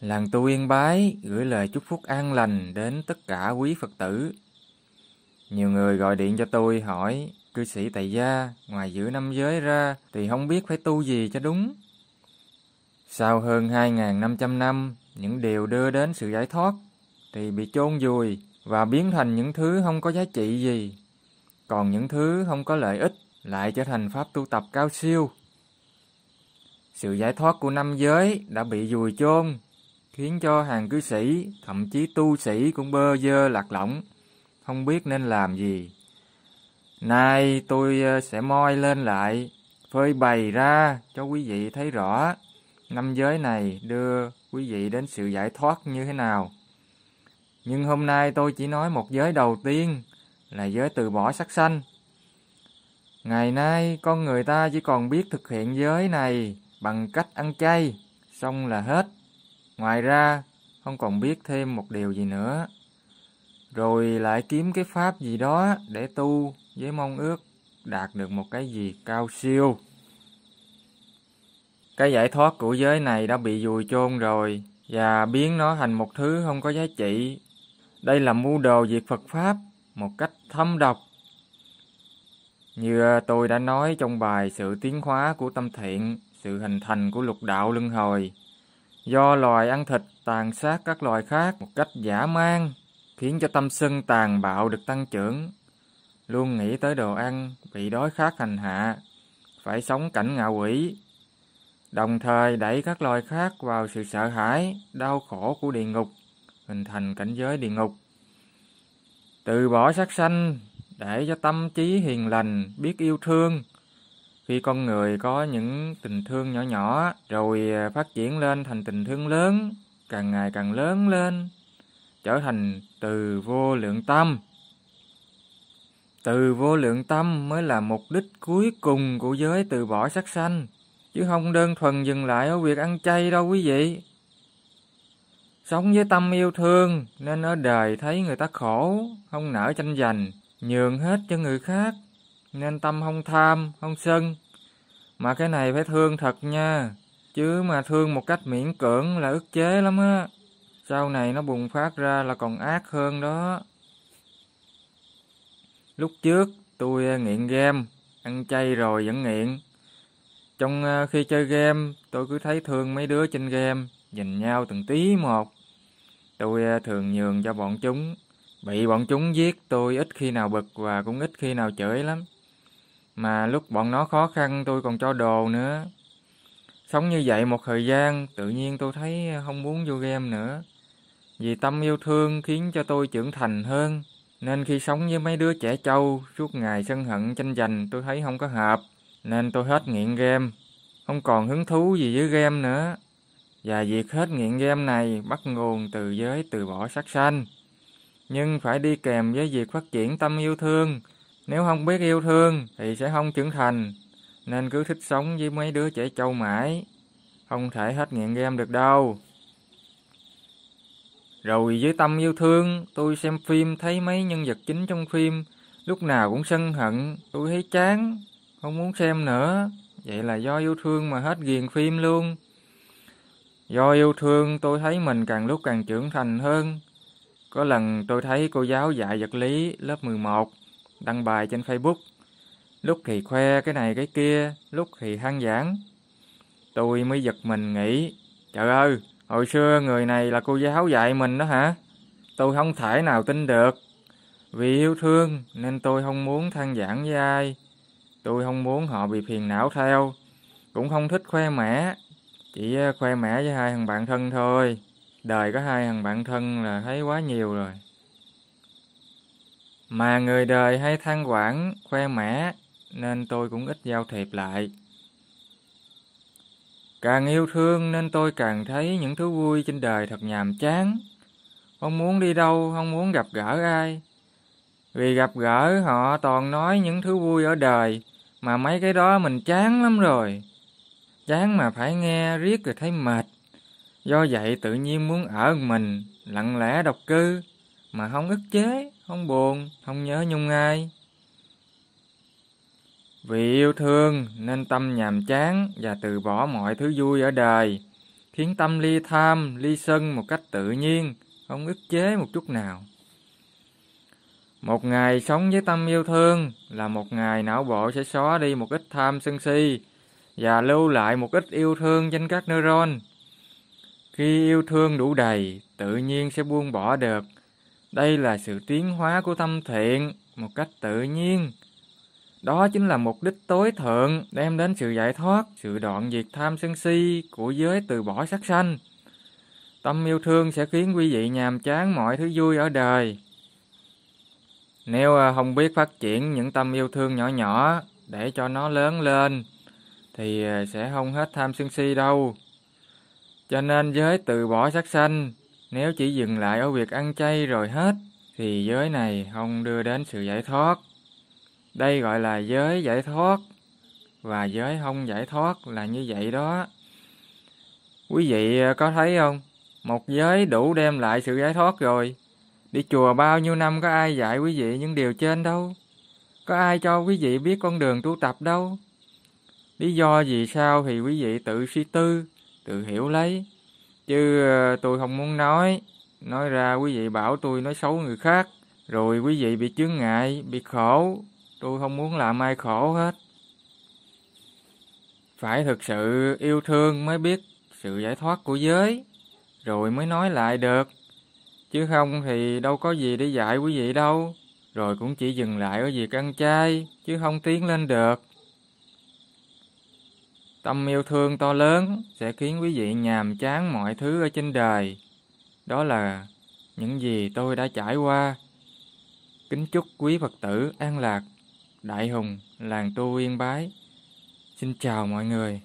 Làng tu yên bái gửi lời chúc phúc an lành đến tất cả quý Phật tử. Nhiều người gọi điện cho tôi hỏi, cư sĩ tại gia, ngoài giữ năm giới ra thì không biết phải tu gì cho đúng. Sau hơn 2.500 năm, những điều đưa đến sự giải thoát thì bị chôn vùi và biến thành những thứ không có giá trị gì. Còn những thứ không có lợi ích lại trở thành pháp tu tập cao siêu. Sự giải thoát của năm giới đã bị vùi chôn khiến cho hàng cư sĩ, thậm chí tu sĩ cũng bơ vơ lạc lõng, không biết nên làm gì. Nay tôi ờ, sẽ moi lên lại, phơi bày ra cho quý vị thấy rõ năm giới này đưa quý vị đến sự giải thoát như thế nào. Nhưng hôm nay tôi chỉ nói một giới đầu tiên là giới từ bỏ sắc sanh. Ngày nay con người ta chỉ còn biết thực hiện giới này bằng cách ăn chay, xong là hết. Ngoài ra, không còn biết thêm một điều gì nữa. Rồi lại kiếm cái pháp gì đó để tu với mong ước đạt được một cái gì cao siêu. Cái giải thoát của giới này đã bị vùi chôn rồi và biến nó thành một thứ không có giá trị. Đây là mưu đồ diệt Phật Pháp một cách thâm độc. Như tôi đã nói trong bài Sự tiến hóa của tâm thiện, sự hình thành của lục đạo luân hồi, do loài ăn thịt tàn sát các loài khác một cách giả man, khiến cho tâm sân tàn bạo được tăng trưởng. Luôn nghĩ tới đồ ăn, bị đói khát hành hạ, phải sống cảnh ngạ quỷ, đồng thời đẩy các loài khác vào sự sợ hãi, đau khổ của địa ngục, hình thành cảnh giới địa ngục. Từ bỏ sát sanh để cho tâm trí hiền lành, biết yêu thương, khi con người có những tình thương nhỏ nhỏ rồi à, phát triển lên thành tình thương lớn càng ngày càng lớn lên trở thành từ vô lượng tâm từ vô lượng tâm mới là mục đích cuối cùng của giới từ bỏ sắc sanh chứ không đơn thuần dừng lại ở việc ăn chay đâu quý vị sống với tâm yêu thương nên ở đời thấy người ta khổ không nỡ tranh giành nhường hết cho người khác nên tâm không tham, không sân. Mà cái này phải thương thật nha, chứ mà thương một cách miễn cưỡng là ức chế lắm á. Sau này nó bùng phát ra là còn ác hơn đó. Lúc trước tôi à, nghiện game, ăn chay rồi vẫn nghiện. Trong à, khi chơi game, tôi cứ thấy thương mấy đứa trên game, nhìn nhau từng tí một. Tôi à, thường nhường cho bọn chúng, bị bọn chúng giết tôi ít khi nào bực và cũng ít khi nào chửi lắm. Mà lúc bọn nó khó khăn tôi còn cho đồ nữa. Sống như vậy một thời gian, tự nhiên tôi thấy không muốn vô game nữa. Vì tâm yêu thương khiến cho tôi trưởng thành hơn. Nên khi sống với mấy đứa trẻ trâu, suốt ngày sân hận tranh giành tôi thấy không có hợp. Nên tôi hết nghiện game. Không còn hứng thú gì với game nữa. Và việc hết nghiện game này bắt nguồn từ giới từ bỏ sắc sanh. Nhưng phải đi kèm với việc phát triển tâm yêu thương, nếu không biết yêu thương thì sẽ không trưởng thành, nên cứ thích sống với mấy đứa trẻ trâu mãi. Không thể hết nghiện game được đâu. Rồi với tâm yêu thương, tôi xem phim thấy mấy nhân vật chính trong phim lúc nào cũng sân hận, tôi thấy chán, không muốn xem nữa. Vậy là do yêu thương mà hết ghiền phim luôn. Do yêu thương tôi thấy mình càng lúc càng trưởng thành hơn. Có lần tôi thấy cô giáo dạy vật lý lớp 11 đăng bài trên Facebook. Lúc thì khoe cái này cái kia, lúc thì than giảng. Tôi mới giật mình nghĩ, trời ơi, hồi xưa người này là cô giáo dạy mình đó hả? Tôi không thể nào tin được. Vì yêu thương nên tôi không muốn than giảng với ai. Tôi không muốn họ bị phiền não theo. Cũng không thích khoe mẽ. Chỉ ờ, khoe mẽ với hai thằng bạn thân thôi. Đời có hai thằng bạn thân là thấy quá nhiều rồi. Mà người đời hay than quảng, khoe mẽ, nên tôi cũng ít giao thiệp lại. Càng yêu thương nên tôi càng thấy những thứ vui trên đời thật nhàm chán. Không muốn đi đâu, không muốn gặp gỡ ai. Vì gặp gỡ họ toàn nói những thứ vui ở đời, mà mấy cái đó mình chán lắm rồi. Chán mà phải nghe riết rồi thấy mệt. Do vậy tự nhiên muốn ở mình, lặng lẽ độc cư, mà không ức chế không buồn, không nhớ nhung ai. Vì yêu thương nên tâm nhàm chán và từ bỏ mọi thứ vui ở đời, khiến tâm ly tham, ly sân một cách tự nhiên, không ức chế một chút nào. Một ngày sống với tâm yêu thương là một ngày não bộ sẽ xóa đi một ít tham sân si và lưu lại một ít yêu thương trên các neuron. Khi yêu thương đủ đầy, tự nhiên sẽ buông bỏ được. Đây là sự tiến hóa của tâm thiện một cách tự nhiên. Đó chính là mục đích tối thượng đem đến sự giải thoát, sự đoạn diệt tham sân si của giới từ bỏ sắc sanh. Tâm yêu thương sẽ khiến quý vị nhàm chán mọi thứ vui ở đời. Nếu à, không biết phát triển những tâm yêu thương nhỏ nhỏ để cho nó lớn lên, thì à, sẽ không hết tham sân si đâu. Cho nên giới từ bỏ sắc sanh, nếu chỉ dừng lại ở việc ăn chay rồi hết, thì giới này không đưa đến sự giải thoát. Đây gọi là giới giải thoát, và giới không giải thoát là như vậy đó. Quý vị có thấy không? Một giới đủ đem lại sự giải thoát rồi. Đi chùa bao nhiêu năm có ai dạy quý vị những điều trên đâu. Có ai cho quý vị biết con đường tu tập đâu. Lý do gì sao thì quý vị tự suy tư, tự hiểu lấy. Chứ ờ, tôi không muốn nói. Nói ra quý vị bảo tôi nói xấu người khác. Rồi quý vị bị chướng ngại, bị khổ. Tôi không muốn làm ai khổ hết. Phải thực sự yêu thương mới biết sự giải thoát của giới. Rồi mới nói lại được. Chứ không thì đâu có gì để dạy quý vị đâu. Rồi cũng chỉ dừng lại ở việc ăn chay, chứ không tiến lên được. Tâm yêu thương to lớn sẽ khiến quý vị nhàm chán mọi thứ ở trên đời. Đó là những gì tôi đã trải qua. Kính chúc quý Phật tử an lạc, đại hùng, làng tu yên bái. Xin chào mọi người.